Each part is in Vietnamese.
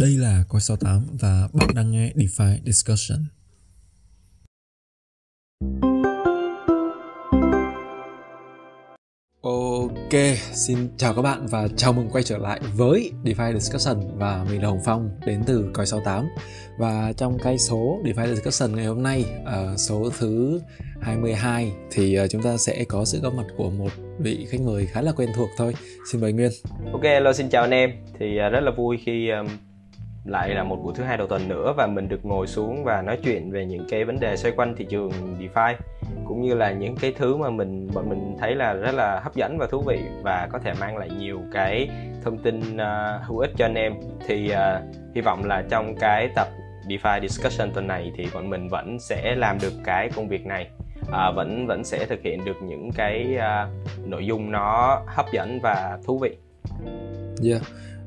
Đây là Coi 68 và bạn đang nghe DeFi Discussion. Ok, xin chào các bạn và chào mừng quay trở lại với DeFi Discussion và mình là Hồng Phong đến từ Coi 68 và trong cái số DeFi Discussion ngày hôm nay uh, số thứ 22 thì uh, chúng ta sẽ có sự góp mặt của một vị khách mời khá là quen thuộc thôi. Xin mời Nguyên. Ok, hello xin chào anh em. Thì uh, rất là vui khi um, lại là một buổi thứ hai đầu tuần nữa và mình được ngồi xuống và nói chuyện về những cái vấn đề xoay quanh thị trường DeFi cũng như là những cái thứ mà mình bọn mình thấy là rất là hấp dẫn và thú vị và có thể mang lại nhiều cái thông tin uh, hữu ích cho anh em thì uh, hy vọng là trong cái tập DeFi discussion tuần này thì bọn mình vẫn sẽ làm được cái công việc này à, vẫn vẫn sẽ thực hiện được những cái uh, nội dung nó hấp dẫn và thú vị. Yeah.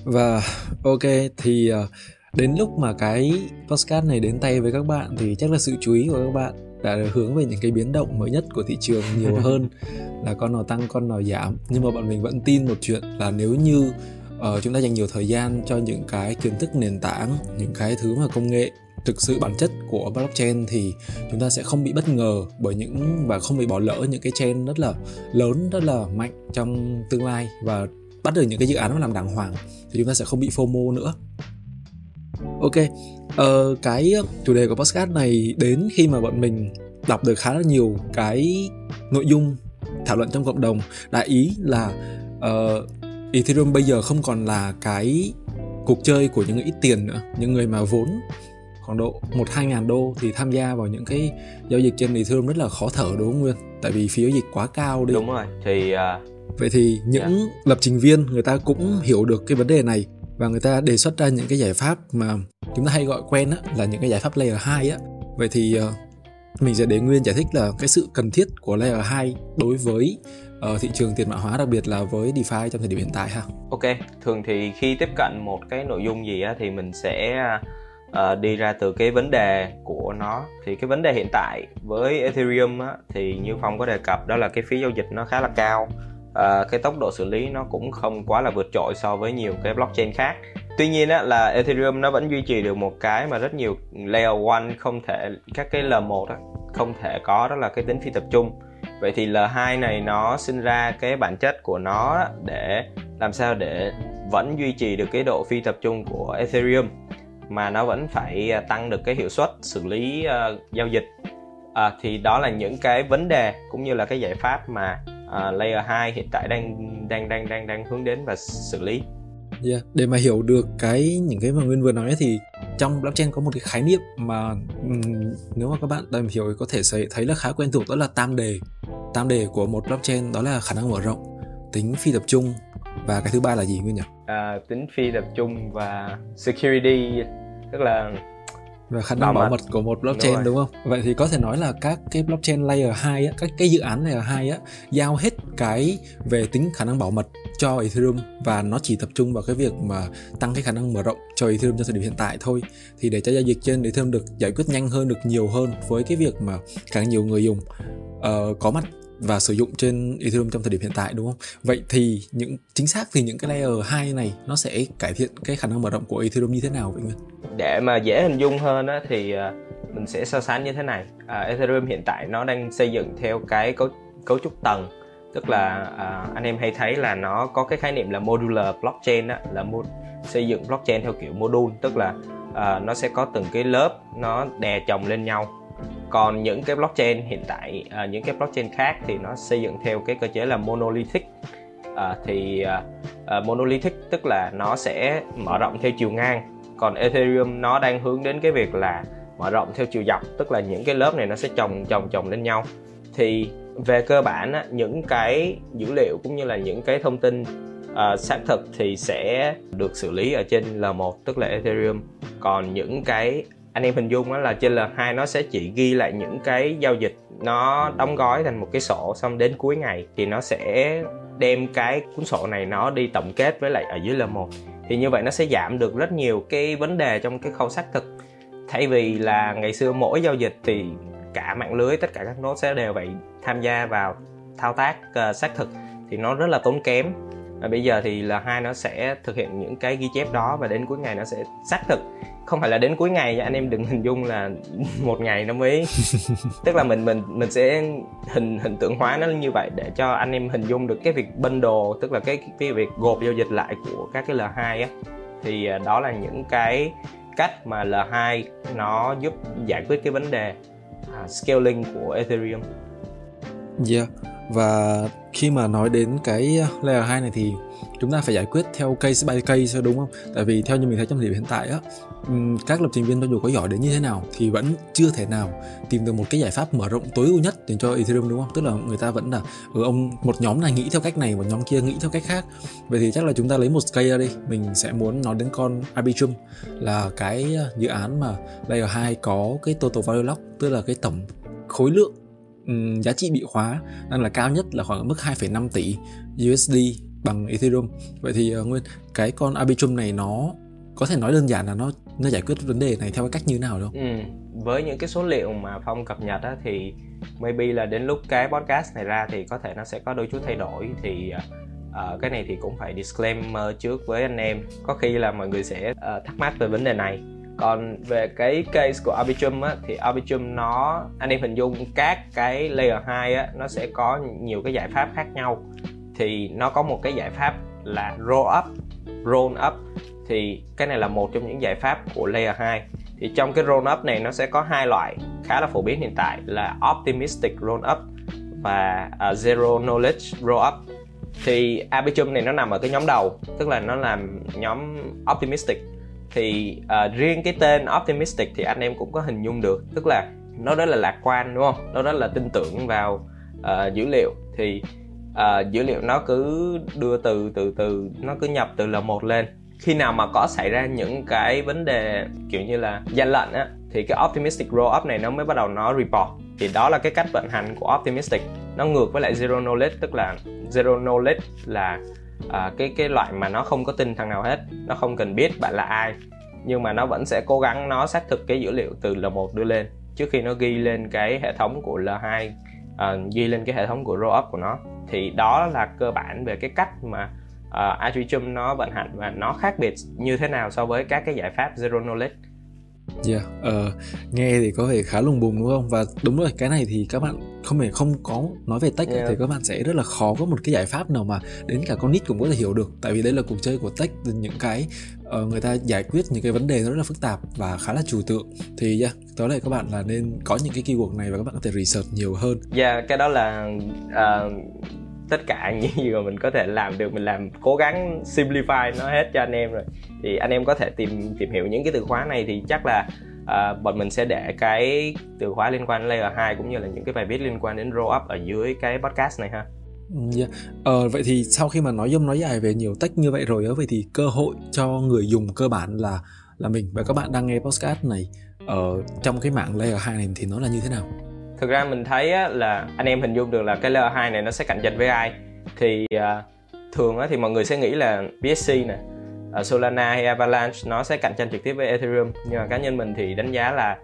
Và ok thì uh, đến lúc mà cái podcast này đến tay với các bạn thì chắc là sự chú ý của các bạn đã hướng về những cái biến động mới nhất của thị trường nhiều hơn là con nào tăng con nào giảm. Nhưng mà bọn mình vẫn tin một chuyện là nếu như uh, chúng ta dành nhiều thời gian cho những cái kiến thức nền tảng những cái thứ mà công nghệ thực sự bản chất của blockchain thì chúng ta sẽ không bị bất ngờ bởi những và không bị bỏ lỡ những cái chain rất là lớn rất là mạnh trong tương lai và bắt được những cái dự án mà làm đàng hoàng thì chúng ta sẽ không bị FOMO nữa ok uh, cái chủ đề của podcast này đến khi mà bọn mình đọc được khá là nhiều cái nội dung thảo luận trong cộng đồng đại ý là uh, Ethereum bây giờ không còn là cái cuộc chơi của những người ít tiền nữa những người mà vốn khoảng độ một hai ngàn đô thì tham gia vào những cái giao dịch trên Ethereum rất là khó thở đúng không Nguyên? Tại vì phí giao dịch quá cao đi. Đúng rồi. Thì uh... vậy thì những yeah. Dạ. lập trình viên người ta cũng hiểu được cái vấn đề này và người ta đề xuất ra những cái giải pháp mà chúng ta hay gọi quen á là những cái giải pháp layer 2 á. Vậy thì uh, mình sẽ để Nguyên giải thích là cái sự cần thiết của layer 2 đối với uh, thị trường tiền mã hóa đặc biệt là với DeFi trong thời điểm hiện tại ha. Ok, thường thì khi tiếp cận một cái nội dung gì á thì mình sẽ uh, đi ra từ cái vấn đề của nó thì cái vấn đề hiện tại với Ethereum á, thì như Phong có đề cập đó là cái phí giao dịch nó khá là cao uh, cái tốc độ xử lý nó cũng không quá là vượt trội so với nhiều cái blockchain khác. Tuy nhiên á, là Ethereum nó vẫn duy trì được một cái mà rất nhiều layer one không thể các cái L1 đó không thể có đó là cái tính phi tập trung. Vậy thì L2 này nó sinh ra cái bản chất của nó để làm sao để vẫn duy trì được cái độ phi tập trung của Ethereum mà nó vẫn phải à, tăng được cái hiệu suất xử lý uh, giao dịch. À, thì đó là những cái vấn đề cũng như là cái giải pháp mà uh, layer 2 hiện tại đang đang đang đang đang hướng đến và xử lý. Yeah. Để mà hiểu được cái những cái mà Nguyên vừa nói thì trong blockchain có một cái khái niệm mà um, nếu mà các bạn tìm hiểu thì có thể thấy là khá quen thuộc đó là tam đề. Tam đề của một blockchain đó là khả năng mở rộng, tính phi tập trung và cái thứ ba là gì Nguyên nhỉ? À, tính phi tập trung và security tức là và khả năng bảo, bảo mật của một blockchain đúng, đúng không? Vậy thì có thể nói là các cái blockchain layer 2 á, các cái dự án layer 2 á giao hết cái về tính khả năng bảo mật cho Ethereum và nó chỉ tập trung vào cái việc mà tăng cái khả năng mở rộng cho Ethereum cho thời điểm hiện tại thôi. Thì để cho giao dịch trên Ethereum được giải quyết nhanh hơn, được nhiều hơn với cái việc mà càng nhiều người dùng uh, có mặt và sử dụng trên Ethereum trong thời điểm hiện tại đúng không? Vậy thì những chính xác thì những cái layer 2 này nó sẽ cải thiện cái khả năng mở rộng của Ethereum như thế nào vậy Nguyên? Để mà dễ hình dung hơn á, thì à, mình sẽ so sánh như thế này. À, Ethereum hiện tại nó đang xây dựng theo cái cấu cấu trúc tầng tức là à, anh em hay thấy là nó có cái khái niệm là modular blockchain á là mô, xây dựng blockchain theo kiểu module tức là à, nó sẽ có từng cái lớp nó đè chồng lên nhau còn những cái blockchain hiện tại à, những cái blockchain khác thì nó xây dựng theo cái cơ chế là monolithic. À, thì à, à, monolithic tức là nó sẽ mở rộng theo chiều ngang. Còn ethereum nó đang hướng đến cái việc là mở rộng theo chiều dọc tức là những cái lớp này nó sẽ chồng chồng chồng lên nhau. Thì về cơ bản á, những cái dữ liệu cũng như là những cái thông tin uh, xác thực thì sẽ được xử lý ở trên L1 tức là Ethereum. Còn những cái anh em hình dung đó là trên L2 nó sẽ chỉ ghi lại những cái giao dịch nó đóng gói thành một cái sổ xong đến cuối ngày thì nó sẽ đem cái cuốn sổ này nó đi tổng kết với lại ở dưới L1 thì như vậy nó sẽ giảm được rất nhiều cái vấn đề trong cái khâu xác thực. Thay vì là ngày xưa mỗi giao dịch thì cả mạng lưới tất cả các nốt sẽ đều phải tham gia vào thao tác uh, xác thực thì nó rất là tốn kém. Và bây giờ thì là hai nó sẽ thực hiện những cái ghi chép đó và đến cuối ngày nó sẽ xác thực không phải là đến cuối ngày anh em đừng hình dung là một ngày nó mới tức là mình mình mình sẽ hình hình tượng hóa nó như vậy để cho anh em hình dung được cái việc bundle tức là cái cái việc gộp giao dịch lại của các cái L2 á thì à, đó là những cái cách mà L2 nó giúp giải quyết cái vấn đề uh, scaling của Ethereum. Yeah và khi mà nói đến cái layer 2 này thì chúng ta phải giải quyết theo case by case đúng không? Tại vì theo như mình thấy trong thời điểm hiện tại á, các lập trình viên cho dù có giỏi đến như thế nào thì vẫn chưa thể nào tìm được một cái giải pháp mở rộng tối ưu nhất dành cho Ethereum đúng không? Tức là người ta vẫn là ở ông một nhóm này nghĩ theo cách này, một nhóm kia nghĩ theo cách khác. Vậy thì chắc là chúng ta lấy một case ra đi, mình sẽ muốn nói đến con Arbitrum là cái à, dự án mà layer 2 có cái total value lock tức là cái tổng khối lượng giá trị bị khóa đang là cao nhất là khoảng mức 2,5 tỷ USD bằng Ethereum. Vậy thì uh, Nguyên, cái con Arbitrum này nó có thể nói đơn giản là nó nó giải quyết vấn đề này theo cái cách như nào đâu? Ừ, với những cái số liệu mà Phong cập nhật á, thì maybe là đến lúc cái podcast này ra thì có thể nó sẽ có đôi chút thay đổi thì uh, cái này thì cũng phải disclaimer trước với anh em có khi là mọi người sẽ uh, thắc mắc về vấn đề này còn về cái case của Arbitrum á, thì Arbitrum nó anh em hình dung các cái layer 2 á, nó sẽ có nhiều cái giải pháp khác nhau thì nó có một cái giải pháp là roll up roll up. Thì cái này là một trong những giải pháp của layer 2 thì trong cái roll up này nó sẽ có hai loại khá là phổ biến hiện tại là optimistic roll up và uh, zero knowledge roll up. Thì Arbitrum này nó nằm ở cái nhóm đầu tức là nó làm nhóm optimistic. Thì uh, riêng cái tên optimistic thì anh em cũng có hình dung được tức là nó rất là lạc quan đúng không? Nó rất là tin tưởng vào uh, dữ liệu. Thì uh, dữ liệu nó cứ đưa từ từ từ nó cứ nhập từ L1 lên. Khi nào mà có xảy ra những cái vấn đề kiểu như là gian lận á thì cái optimistic roll up này nó mới bắt đầu nó report. Thì đó là cái cách vận hành của optimistic. Nó ngược với lại zero knowledge tức là zero knowledge là à, cái cái loại mà nó không có tin thằng nào hết nó không cần biết bạn là ai. Nhưng mà nó vẫn sẽ cố gắng nó xác thực cái dữ liệu từ L1 đưa lên trước khi nó ghi lên cái hệ thống của L2 uh, ghi lên cái hệ thống của rollup của nó thì đó là cơ bản về cái cách mà uh, Arbitrum nó vận hành và nó khác biệt như thế nào so với các cái giải pháp zero knowledge Yeah, uh, nghe thì có vẻ khá lùng bùng đúng không? Và đúng rồi, cái này thì các bạn không phải không có nói về tech yeah. thì các bạn sẽ rất là khó có một cái giải pháp nào mà đến cả con nít cũng có thể hiểu được. Tại vì đây là cuộc chơi của tech, những cái uh, người ta giải quyết những cái vấn đề rất là phức tạp và khá là trừu tượng. Thì yeah, tối nay các bạn là nên có những cái keyword này và các bạn có thể research nhiều hơn. Yeah, cái đó là uh, tất cả những gì mà mình có thể làm được mình làm cố gắng simplify nó hết cho anh em rồi thì anh em có thể tìm tìm hiểu những cái từ khóa này thì chắc là uh, bọn mình sẽ để cái từ khóa liên quan đến layer 2 cũng như là những cái bài viết liên quan đến roll up ở dưới cái podcast này ha Yeah. Ờ, vậy thì sau khi mà nói dông nói dài về nhiều tech như vậy rồi á, vậy thì cơ hội cho người dùng cơ bản là là mình và các bạn đang nghe podcast này ở trong cái mạng layer 2 này thì nó là như thế nào? thực ra mình thấy á, là anh em hình dung được là cái layer 2 này nó sẽ cạnh tranh với ai thì uh, thường á, thì mọi người sẽ nghĩ là BSC nè uh, Solana hay Avalanche nó sẽ cạnh tranh trực tiếp với Ethereum nhưng mà cá nhân mình thì đánh giá là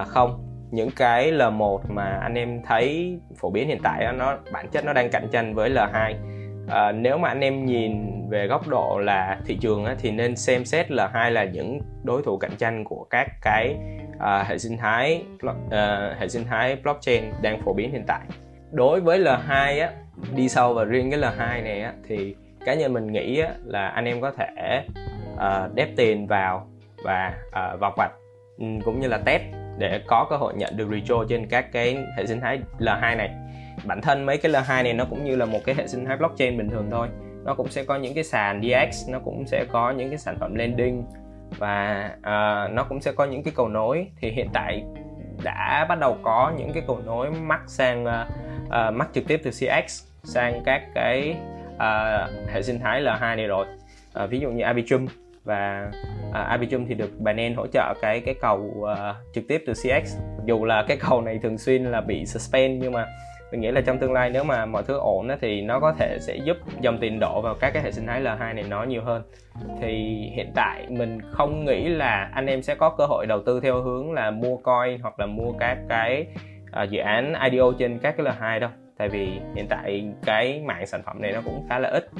uh, không những cái L1 mà anh em thấy phổ biến hiện tại đó, nó bản chất nó đang cạnh tranh với L2 à, ờ, nếu mà anh em nhìn về góc độ là thị trường á, thì nên xem xét L2 là những đối thủ cạnh tranh của các cái à, hệ sinh thái à, hệ sinh thái blockchain đang phổ biến hiện tại. Đối với L2 á đi sâu vào riêng cái L2 này á thì cá nhân mình nghĩ á, là anh em có thể uh, đép tiền vào và uh, vào vạch ừ, cũng như là test để có cơ hội nhận được retro trên các cái hệ sinh thái L2 này. Bản thân mấy cái L2 này nó cũng như là một cái hệ sinh thái blockchain bình thường thôi. Nó cũng sẽ có những cái sàn DX nó cũng sẽ có những cái sản phẩm lending và uh, nó cũng sẽ có những cái cầu nối. Thì hiện tại đã bắt đầu có những cái cầu nối mắc sang uh, uh, mắc trực tiếp từ CX sang các cái uh, hệ sinh thái L2 này rồi. Uh, ví dụ như Arbitrum và à, uh, Arbitrum thì được Binance hỗ trợ cái cái cầu uh, trực tiếp từ CX dù là cái cầu này thường xuyên là bị suspend nhưng mà mình nghĩ là trong tương lai nếu mà mọi thứ ổn thì nó có thể sẽ giúp dòng tiền đổ vào các cái hệ sinh thái L2 này nó nhiều hơn. Thì hiện tại mình không nghĩ là anh em sẽ có cơ hội đầu tư theo hướng là mua coin hoặc là mua các cái uh, dự án IDO trên các cái L2 đâu tại vì hiện tại cái mạng sản phẩm này nó cũng khá là ít.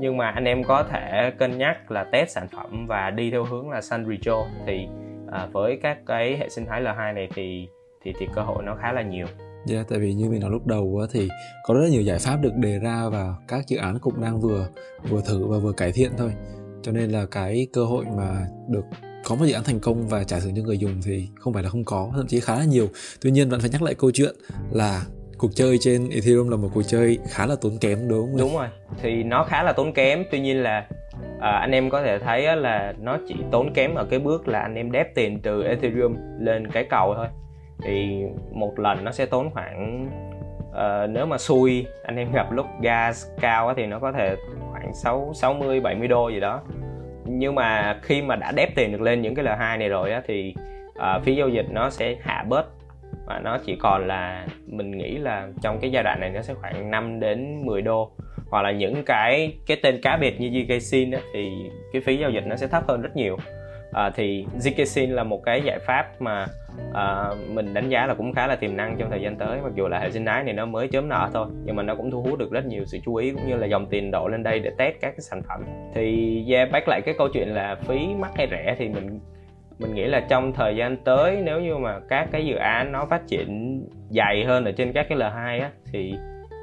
Nhưng mà anh em có thể cân nhắc là test sản phẩm và đi theo hướng là Sun Rejo thì à, với các cái hệ sinh thái L2 này thì thì thì cơ hội nó khá là nhiều. Yeah, dạ, tại vì như mình nói lúc đầu á, thì có rất là nhiều giải pháp được đề ra và các dự án cũng đang vừa vừa thử và vừa cải thiện thôi. Cho nên là cái cơ hội mà được có một dự án thành công và trả thưởng cho người dùng thì không phải là không có thậm chí khá là nhiều. Tuy nhiên vẫn phải nhắc lại câu chuyện là cuộc chơi trên Ethereum là một cuộc chơi khá là tốn kém đúng không? Đúng rồi. Thì nó khá là tốn kém, tuy nhiên là à, anh em có thể thấy là nó chỉ tốn kém ở cái bước là anh em đép tiền từ Ethereum lên cái cầu thôi. Thì một lần nó sẽ tốn khoảng à, nếu mà xui anh em gặp lúc gas cao thì nó có thể khoảng 6 60 70 đô gì đó. Nhưng mà khi mà đã đép tiền được lên những cái L2 này rồi á thì à, phí giao dịch nó sẽ hạ bớt và nó chỉ còn là mình nghĩ là trong cái giai đoạn này nó sẽ khoảng 5 đến 10 đô. Hoặc là những cái cái tên cá biệt như GKSyn thì cái phí giao dịch nó sẽ thấp hơn rất nhiều. À, thì GKSyn là một cái giải pháp mà à, mình đánh giá là cũng khá là tiềm năng trong thời gian tới. Mặc dù là hệ sinh thái này nó mới chớm nở thôi nhưng mà nó cũng thu hút được rất nhiều sự chú ý cũng như là dòng tiền đổ lên đây để test các cái sản phẩm. Thì yeah, back lại cái câu chuyện là phí mắc hay rẻ thì mình mình nghĩ là trong thời gian tới nếu như mà các cái dự án nó phát triển dày hơn ở trên các cái L2 á thì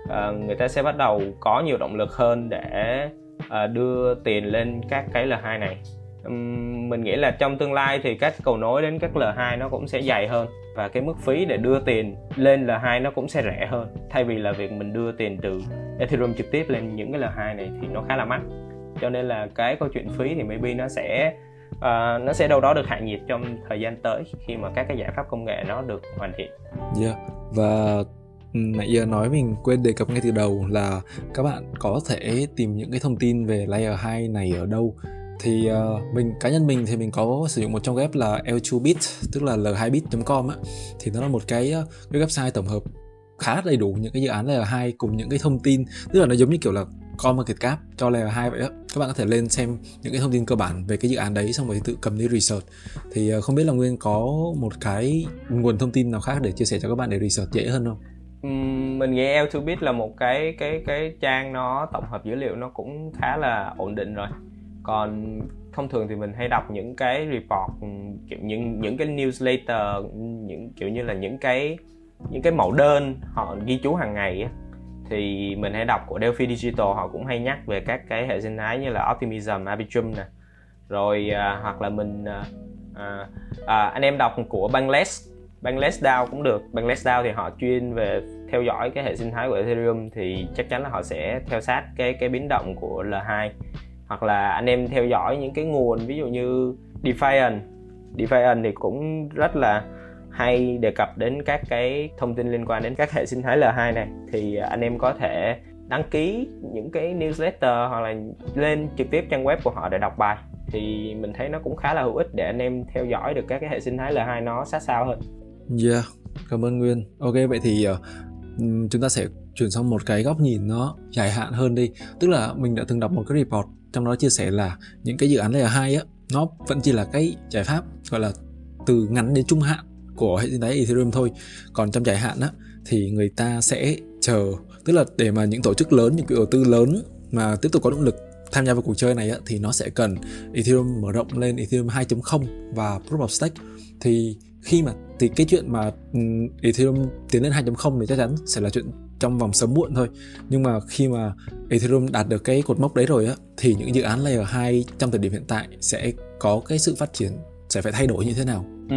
uh, người ta sẽ bắt đầu có nhiều động lực hơn để uh, đưa tiền lên các cái L2 này. Um, mình nghĩ là trong tương lai thì các cầu nối đến các L2 nó cũng sẽ dày hơn và cái mức phí để đưa tiền lên L2 nó cũng sẽ rẻ hơn. Thay vì là việc mình đưa tiền từ Ethereum trực tiếp lên những cái L2 này thì nó khá là mắc. Cho nên là cái câu chuyện phí thì maybe nó sẽ uh, nó sẽ đâu đó được hạ nhiệt trong thời gian tới khi mà các cái giải pháp công nghệ nó được hoàn thiện. Yeah và nãy giờ nói mình quên đề cập ngay từ đầu là các bạn có thể tìm những cái thông tin về layer 2 này ở đâu thì uh, mình cá nhân mình thì mình có sử dụng một trong web là L2bit tức là l2bit.com á thì nó là một cái, ờ, cái website tổng hợp khá đầy đủ những cái dự án layer 2 cùng những cái thông tin tức là nó giống như kiểu là coin market cap cho layer 2 vậy đó. Các bạn có thể lên xem những cái thông tin cơ bản về cái dự án đấy, xong rồi tự cầm đi research. Thì ờ, không biết là nguyên có một cái nguồn thông tin nào khác để chia sẻ cho các bạn để research dễ hơn không? Mình nghĩ L2Bit là một cái cái cái trang nó tổng hợp dữ liệu nó cũng khá là ổn định rồi. Còn thông thường thì mình hay đọc những cái report, kiểu, những những cái newsletter những, kiểu như là những cái những cái mẫu đơn họ ghi chú hàng ngày thì mình hay đọc của Delphi Digital họ cũng hay nhắc về các cái hệ sinh thái như là Optimism, Arbitrum nè. Rồi à, hoặc là mình à, à, à anh em đọc của Bangless. Bangless DAO cũng được. Bangless DAO thì họ chuyên về theo dõi cái hệ sinh thái của Ethereum thì chắc chắn là họ sẽ theo sát cái cái biến động của L2 hoặc là anh em theo dõi những cái nguồn ví dụ như Defiant. Defiant thì cũng rất là hay đề cập đến các cái thông tin liên quan đến các hệ sinh thái L2 này thì anh em có thể đăng ký những cái newsletter hoặc là lên trực tiếp trang web của họ để đọc bài thì mình thấy nó cũng khá là hữu ích để anh em theo dõi được các cái hệ sinh thái L2 nó sát sao hơn. Yeah, cảm ơn Nguyên. Ok vậy thì uh, chúng ta sẽ chuyển sang một cái góc nhìn nó dài hạn hơn đi. Tức là mình đã từng đọc một cái report trong đó chia sẻ là những cái dự án L2 á nó vẫn chỉ là cái giải pháp gọi là từ ngắn đến trung hạn của hệ sinh thái Ethereum thôi. Còn trong dài hạn á thì người ta sẽ chờ tức là để mà những tổ chức lớn những quỹ đầu tư lớn mà tiếp tục có động lực tham gia vào cuộc chơi này á, thì nó sẽ cần Ethereum mở rộng lên Ethereum 2.0 và Proof of Stake. Thì khi mà thì cái chuyện mà ừ, Ethereum tiến lên 2.0 thì chắc chắn sẽ là chuyện trong vòng sớm muộn thôi. Nhưng mà khi mà Ethereum đạt được cái cột mốc đấy rồi á thì những dự án layer 2 trong thời điểm hiện tại sẽ có cái sự phát triển sẽ phải thay đổi như thế nào? Ừ.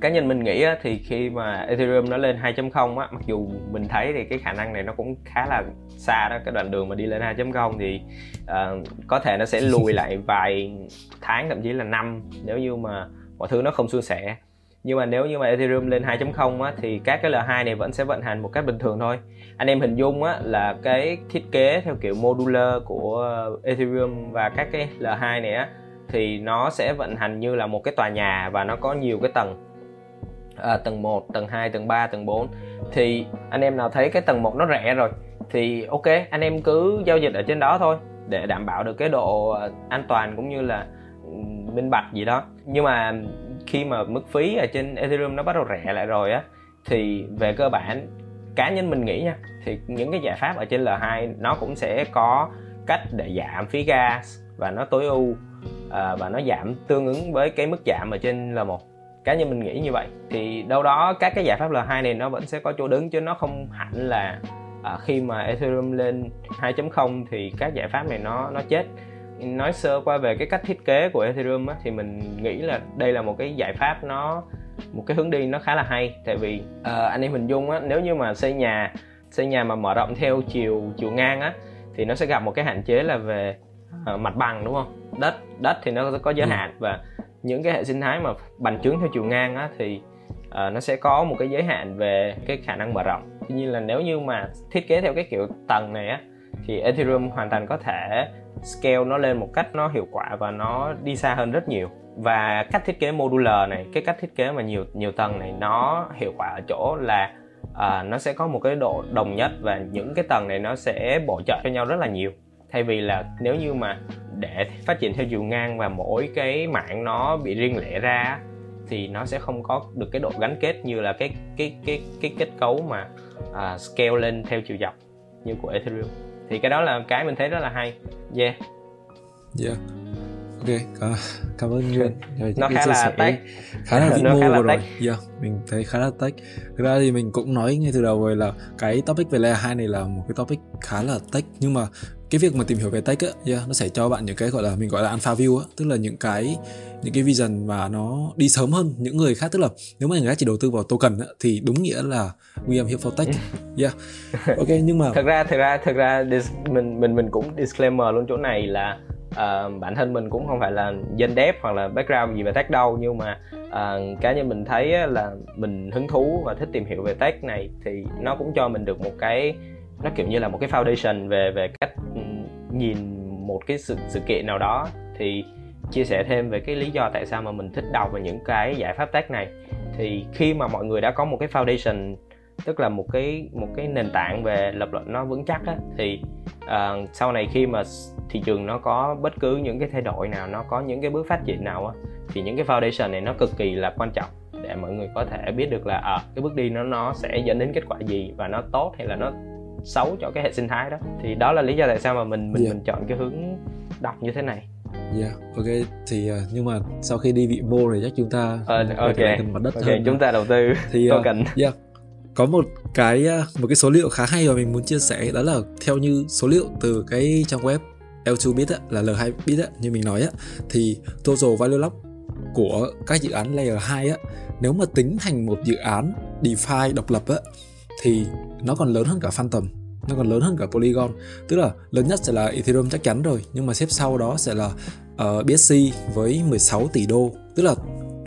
Cá nhân mình nghĩ á, thì khi mà Ethereum nó lên 2.0 á mặc dù mình thấy thì cái khả năng này nó cũng khá là xa đó cái đoạn đường mà đi lên 2.0 thì uh, có thể nó sẽ lùi lại vài tháng thậm chí là năm nếu như mà mọi thứ nó không suôn sẻ. Nhưng mà nếu như mà Ethereum lên 2.0 á, thì các cái L2 này vẫn sẽ vận hành một cách bình thường thôi. Anh em hình dung á, là cái thiết kế theo kiểu modular của Ethereum và các cái L2 này á thì nó sẽ vận hành như là một cái tòa nhà và nó có nhiều cái tầng. À, tầng 1, tầng 2, tầng 3, tầng 4 thì anh em nào thấy cái tầng 1 nó rẻ rồi thì ok anh em cứ giao dịch ở trên đó thôi để đảm bảo được cái độ à, an toàn cũng như là minh bạch gì đó. Nhưng mà khi mà mức phí ở trên Ethereum nó bắt đầu rẻ lại rồi á thì về cơ bản cá nhân mình nghĩ nha thì những cái giải pháp ở trên L2 nó cũng sẽ có cách để giảm phí gas và nó tối ưu à, và nó giảm tương ứng với cái mức giảm ở trên L1 cá nhân mình nghĩ như vậy. Thì đâu đó các cái giải pháp L2 này nó vẫn sẽ có chỗ đứng chứ nó không hẳn là à, khi mà Ethereum lên 2.0 thì các giải pháp này nó nó chết. Nói sơ qua về cái cách thiết kế của Ethereum á, thì mình nghĩ là đây là một cái giải pháp nó một cái hướng đi nó khá là hay. Tại vì uh, anh em hình dung á nếu như mà xây nhà xây nhà mà mở rộng theo chiều chiều ngang á thì nó sẽ gặp một cái hạn chế là về uh, mặt bằng đúng không? Đất đất thì nó có giới ừ. hạn. Và những cái hệ sinh thái mà bành trướng theo chiều ngang á thì uh, nó sẽ có một cái giới hạn về cái khả năng mở rộng. Tuy nhiên là nếu như mà thiết kế theo cái kiểu tầng này á thì Ethereum hoàn toàn có thể scale nó lên một cách nó hiệu quả và nó đi xa hơn rất nhiều. Và cách thiết kế modular này cái cách thiết kế mà nhiều nhiều tầng này nó hiệu quả ở chỗ là à, nó sẽ có một cái độ đồng nhất và những cái tầng này nó sẽ bổ trợ cho nhau rất là nhiều thay vì là nếu như mà để phát triển theo chiều ngang và mỗi cái mạng nó bị riêng lẻ ra thì nó sẽ không có được cái độ gắn kết như là cái cái cái cái kết cấu mà uh, scale lên theo chiều dọc như của Ethereum. Thì cái đó là cái mình thấy rất là hay. Yeah. Yeah. Ok cảm, cảm ơn nguyên. Nó khá là tech khá là vĩ mô vừa rồi. yeah, mình thấy khá là tech thực ra thì mình cũng nói ngay từ đầu rồi là cái topic về layer 2 này là một cái topic khá là tech nhưng mà cái việc mà tìm hiểu về tech á yeah, nó sẽ cho bạn những cái gọi là mình gọi là alpha view á tức là những cái những cái vision mà nó đi sớm hơn những người khác. Tức là nếu mà người khác chỉ đầu tư vào token á, thì đúng nghĩa là we am here for tech. Yeah. Ok nhưng mà thật ra thật ra thật ra mình mình mình cũng disclaimer luôn chỗ này là uh, bản thân mình cũng không phải là dân dev hoặc là background gì về tech đâu nhưng mà uh, cá nhân mình thấy là mình hứng thú và thích tìm hiểu về tech này thì nó cũng cho mình được một cái nó kiểu như là một cái foundation về về cách ừ, nhìn một cái sự sự kiện nào đó. Thì chia sẻ thêm về cái lý do tại sao mà mình thích đọc về những cái giải pháp tech này. Thì khi mà mọi người đã có một cái foundation tức là một cái một cái nền tảng về lập luận nó vững chắc á, thì uh, sau này khi mà thị trường nó có bất cứ những cái thay đổi nào nó có những cái bước phát triển nào á, thì những cái foundation này nó cực kỳ là quan trọng để mọi người có thể biết được là à, cái bước đi nó nó sẽ dẫn đến kết quả gì và nó tốt hay là nó xấu cho cái hệ sinh thái đó. Thì đó là lý do tại sao mà mình mình yeah. mình chọn cái hướng đọc như thế này. Yeah, ok. Thì uh, nhưng mà sau khi đi vị mô rồi chắc chúng ta uh, ok, mặt đất okay, hơn chúng ta đầu tư thì uh, token. Yeah, có một cái một cái số liệu khá hay mà mình muốn chia sẻ đó là theo như số liệu từ cái trang web L2 bit là L2 bit như mình nói á thì total value lock của các dự án layer 2 á nếu mà tính thành một dự án DeFi độc lập á thì nó còn lớn hơn cả Phantom nó còn lớn hơn cả Polygon. Tức là lớn nhất sẽ là Ethereum chắc chắn rồi nhưng mà xếp sau đó sẽ là ờ, uh, BSC với 16 tỷ đô. Tức là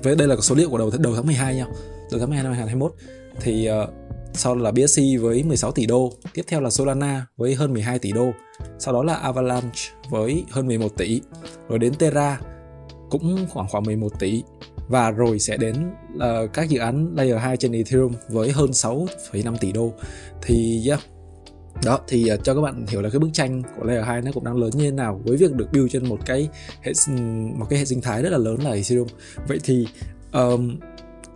với đây là số liệu của đầu đầu tháng 12 nha đầu tháng 12 năm 2021 thì uh, sau là BSC với 16 tỷ đô tiếp theo là Solana với hơn 12 tỷ đô sau đó là Avalanche với hơn 11 tỷ rồi đến Terra cũng khoảng khoảng 11 tỷ và rồi sẽ đến uh, các dự án layer 2 trên Ethereum với hơn 6,5 tỷ đô. Thì yeah, đó thì uh, cho các bạn hiểu là cái bức tranh của layer 2 nó cũng đang lớn như thế nào với việc được build trên một cái hệ một cái hệ sinh thái rất là lớn là Ethereum. Vậy thì um,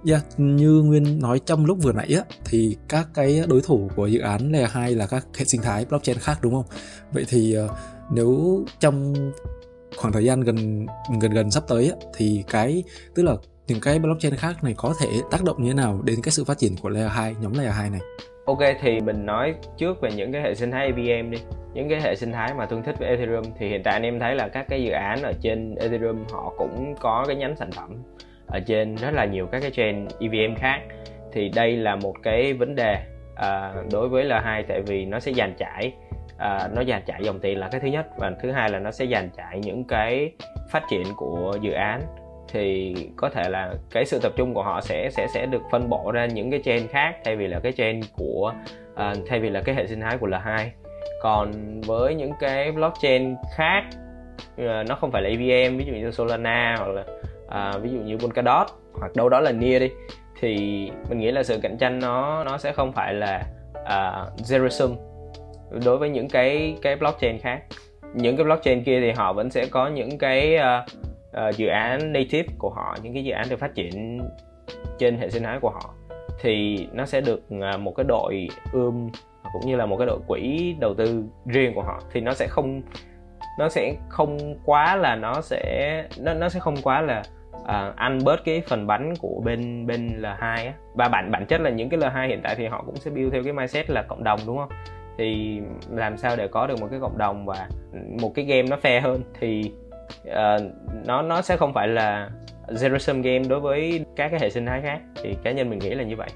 yeah, như Nguyên nói trong lúc vừa nãy á thì các cái đối thủ của dự án layer 2 là các hệ sinh thái blockchain khác đúng không? Vậy thì uh, nếu trong khoảng thời gian gần gần gần sắp tới thì cái tức là những cái blockchain khác này có thể tác động như thế nào đến cái sự phát triển của layer 2 nhóm layer 2 này? Ok thì mình nói trước về những cái hệ sinh thái EVM đi những cái hệ sinh thái mà tương thích với Ethereum thì hiện tại anh em thấy là các cái dự án ở trên Ethereum họ cũng có cái nhánh sản phẩm ở trên rất là nhiều các cái chain EVM khác thì đây là một cái vấn đề à, đối với L2 tại vì nó sẽ dàn trải uh, nó dàn trải dòng tiền là cái thứ nhất và thứ hai là nó sẽ dàn trải những cái phát triển của dự án. Thì có thể là cái sự tập trung của họ sẽ sẽ sẽ được phân bổ ra những cái chain khác thay vì là cái chain của uh, thay vì là cái hệ sinh thái của L2 còn với những cái blockchain khác uh, nó không phải là EVM ví dụ như Solana hoặc là uh, ví dụ như Polkadot hoặc đâu đó là Near đi thì mình nghĩ là sự cạnh tranh nó nó sẽ không phải là uh, zero sum đối với những cái cái blockchain khác. Những cái blockchain kia thì họ vẫn sẽ có những cái uh, uh, dự án native của họ những cái dự án được phát triển trên hệ sinh thái của họ. Thì nó sẽ được ờ, một cái đội ươm cũng như là một cái đội quỹ đầu tư riêng của họ. Thì nó sẽ không nó sẽ không quá là nó sẽ nó nó sẽ không quá là uh, ăn bớt cái phần bánh của bên bên L2 á. Và bản bản chất là những cái L2 hiện tại thì họ cũng sẽ build theo cái mindset là cộng đồng đúng không? Thì làm sao để có được một cái cộng đồng và một cái game nó fair hơn? Thì uh, nó nó sẽ không phải là zero sum game đối với các cái hệ sinh thái khác. Thì cá nhân mình nghĩ là như vậy.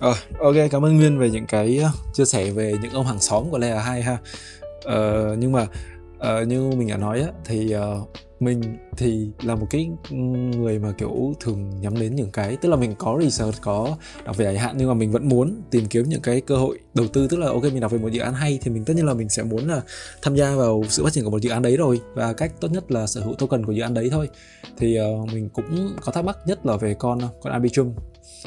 Ờ, ok cảm ơn Nguyên về những cái ờ, chia sẻ về những ông hàng xóm của Layer 2 ha. Ờ, nhưng mà uh, như mình đã nói á thì uh, mình thì là một cái người mà kiểu thường nhắm đến những cái tức là mình có research có đọc về dài hạn nhưng mà mình vẫn muốn tìm kiếm những cái cơ hội đầu tư. Tức là ok mình đọc về một dự án hay thì mình tất nhiên là mình sẽ muốn là tham gia vào sự phát triển của một dự án đấy rồi và cách tốt nhất là sở hữu token của dự án đấy thôi. Thì uh, mình cũng có thắc mắc nhất là về con con Arbitrum.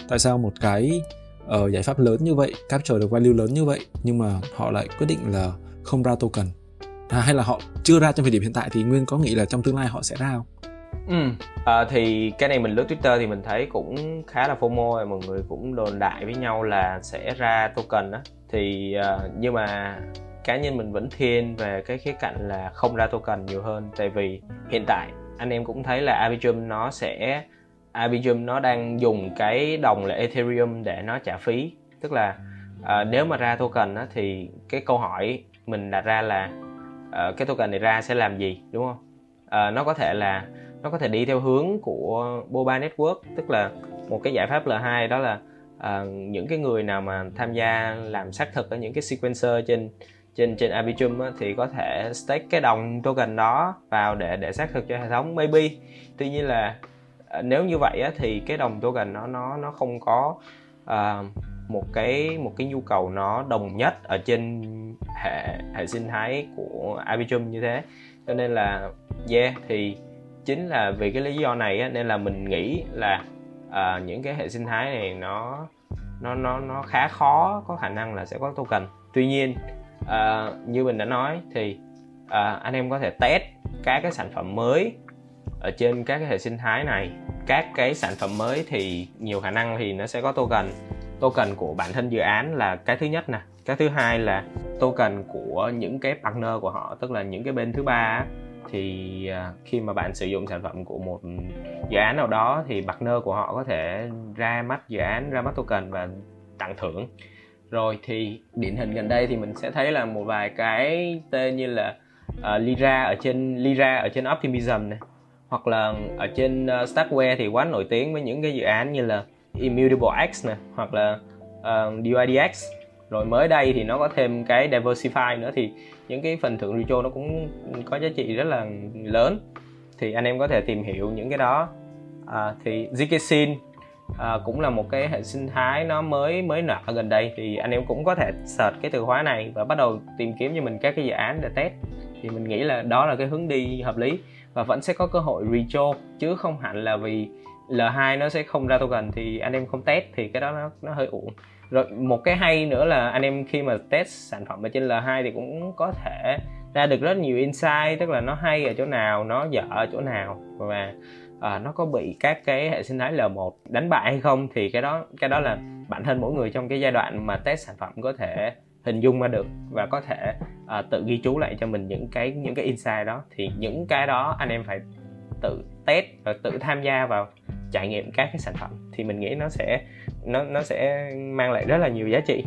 Tại sao một cái uh, giải pháp lớn như vậy capture được value lớn như vậy nhưng mà họ lại quyết định là không ra token? À, hay là họ chưa ra trong thời điểm hiện tại thì nguyên có nghĩ là trong tương lai họ sẽ ra không? Ừ. À, thì cái này mình lướt Twitter thì mình thấy cũng khá là FOMO mọi người cũng đồn đại với nhau là sẽ ra token đó. Thì uh, nhưng mà cá nhân mình vẫn thiên về cái khía cạnh là không ra token nhiều hơn. Tại vì hiện tại anh em cũng thấy là Arbitrum nó sẽ Arbitrum nó đang dùng cái đồng là Ethereum để nó trả phí. Tức là uh, nếu mà ra token á, thì cái câu hỏi mình đặt ra là uh, cái token này ra sẽ làm gì đúng không? Uh, nó có thể là nó có thể đi theo hướng của Boba Network tức là một cái giải pháp L2 đó là uh, những cái người nào mà tham gia làm xác thực ở những cái sequencer trên trên trên Arbitrum á, thì có thể stake cái đồng token đó vào để để xác thực cho hệ thống maybe. Tuy nhiên là nếu như vậy á, thì cái đồng token nó nó nó không có uh, một cái một cái nhu cầu nó đồng nhất ở trên hệ hệ sinh thái của Arbitrum như thế. Cho nên là yeah thì chính là vì cái lý do này á, nên là mình nghĩ là uh, những cái hệ sinh thái này nó nó nó nó khá khó có khả năng là sẽ có token. Tuy nhiên uh, như mình đã nói thì uh, anh em có thể test các cái sản phẩm mới ở trên các cái hệ sinh thái này. Các cái sản phẩm mới thì nhiều khả năng thì nó sẽ có token token của bản thân dự án là cái thứ nhất nè. Cái thứ hai là token của những cái partner của họ tức là những cái bên thứ ba thì à, khi mà bạn sử dụng sản phẩm của một dự án nào đó thì partner của họ có thể ra mắt dự án ra mắt token và tặng thưởng. Rồi thì điển hình gần đây thì mình sẽ thấy là một vài cái tên như là à, uh, Lira ở trên Lira ở trên Optimism này hoặc là ở trên uh, Starkware thì quá nổi tiếng với những cái dự án như là Immutable X nè hoặc là ờ, uh, DYDX rồi mới đây thì nó có thêm cái Diversify nữa thì những cái phần thưởng retro nó cũng có giá trị rất là lớn. Thì anh em có thể tìm hiểu những cái đó. À, thì Zksin à, cũng là một cái hệ sinh thái nó mới mới nở gần đây. Thì anh em cũng có thể search cái từ khóa này và bắt đầu tìm kiếm cho mình các cái dự án để test. Thì mình nghĩ là đó là cái hướng đi hợp lý và vẫn sẽ có cơ hội retro chứ không hẳn là vì L2 nó sẽ không ra token thì anh em không test thì cái đó nó, nó hơi uổng. Rồi một cái hay nữa là anh em khi mà test sản phẩm ở trên L2 thì cũng có thể ra được rất nhiều insight tức là nó hay ở chỗ nào nó dở ở chỗ nào. Và à, nó có bị các cái hệ sinh thái L1 đánh bại hay không thì cái đó cái đó là bản thân mỗi người trong cái giai đoạn mà test sản phẩm có thể hình dung ra được và có thể à, tự ghi chú lại cho mình những cái những cái insight đó. Thì những cái đó anh em phải tự test và tự tham gia vào trải nghiệm các cái sản phẩm thì mình nghĩ nó sẽ nó nó sẽ mang lại rất là nhiều giá trị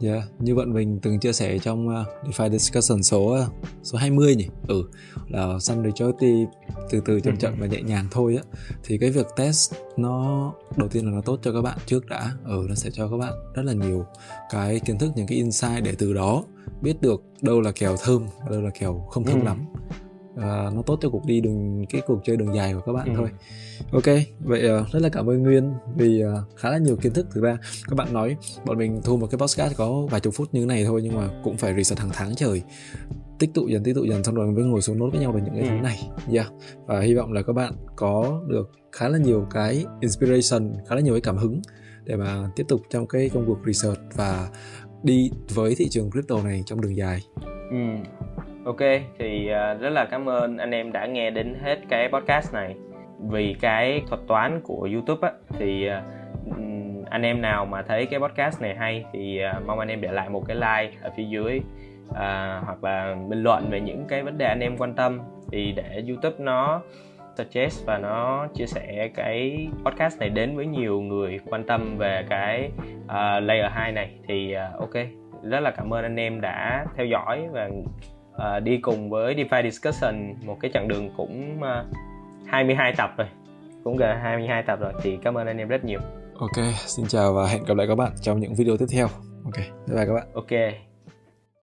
Yeah, dạ, như bọn mình từng chia sẻ trong uh, DeFi Discussion số uh, số 20 nhỉ. Ừ, là Sun Majority từ từ chậm chậm và nhẹ nhàng thôi á. Thì cái việc test nó đầu tiên là nó tốt cho các bạn trước đã. Ừ, nó sẽ cho các bạn rất là nhiều cái kiến thức, những cái insight để từ đó biết được đâu là kèo thơm và đâu là kèo không thơm ừ. lắm uh, nó tốt cho cuộc đi đường cái cuộc chơi đường dài của các bạn ừ. thôi ok vậy uh, rất là cảm ơn nguyên vì uh, khá là nhiều kiến thức thực ra các bạn nói bọn mình thu một cái podcast có vài chục phút như thế này thôi nhưng mà cũng phải research hàng tháng trời tích tụ dần tích tụ dần xong rồi mới ngồi xuống nốt với nhau về những cái ừ. thứ này yeah. và hy vọng là các bạn có được khá là nhiều cái inspiration khá là nhiều cái cảm hứng để mà tiếp tục trong cái công cuộc research và đi với thị trường crypto này trong đường dài ừ ok thì à, rất là cảm ơn anh em đã nghe đến hết cái podcast này. Vì cái thuật toán của youtube á thì à, anh em nào mà thấy cái podcast này hay thì à, mong anh em để lại một cái like ở phía dưới à, hoặc là bình luận về những cái vấn đề anh em quan tâm. Thì để youtube nó suggest và nó chia sẻ cái podcast này đến với nhiều người quan tâm về cái uh, layer 2 này thì uh, ok. Rất là cảm ơn anh em đã theo dõi và uh, đi cùng với DeFi Discussion một cái chặng đường cũng uh, 22 tập rồi cũng gần 22 tập rồi thì cảm ơn anh em rất nhiều Ok, xin chào và hẹn gặp lại các bạn trong những video tiếp theo. Ok, bye bye các bạn. Ok,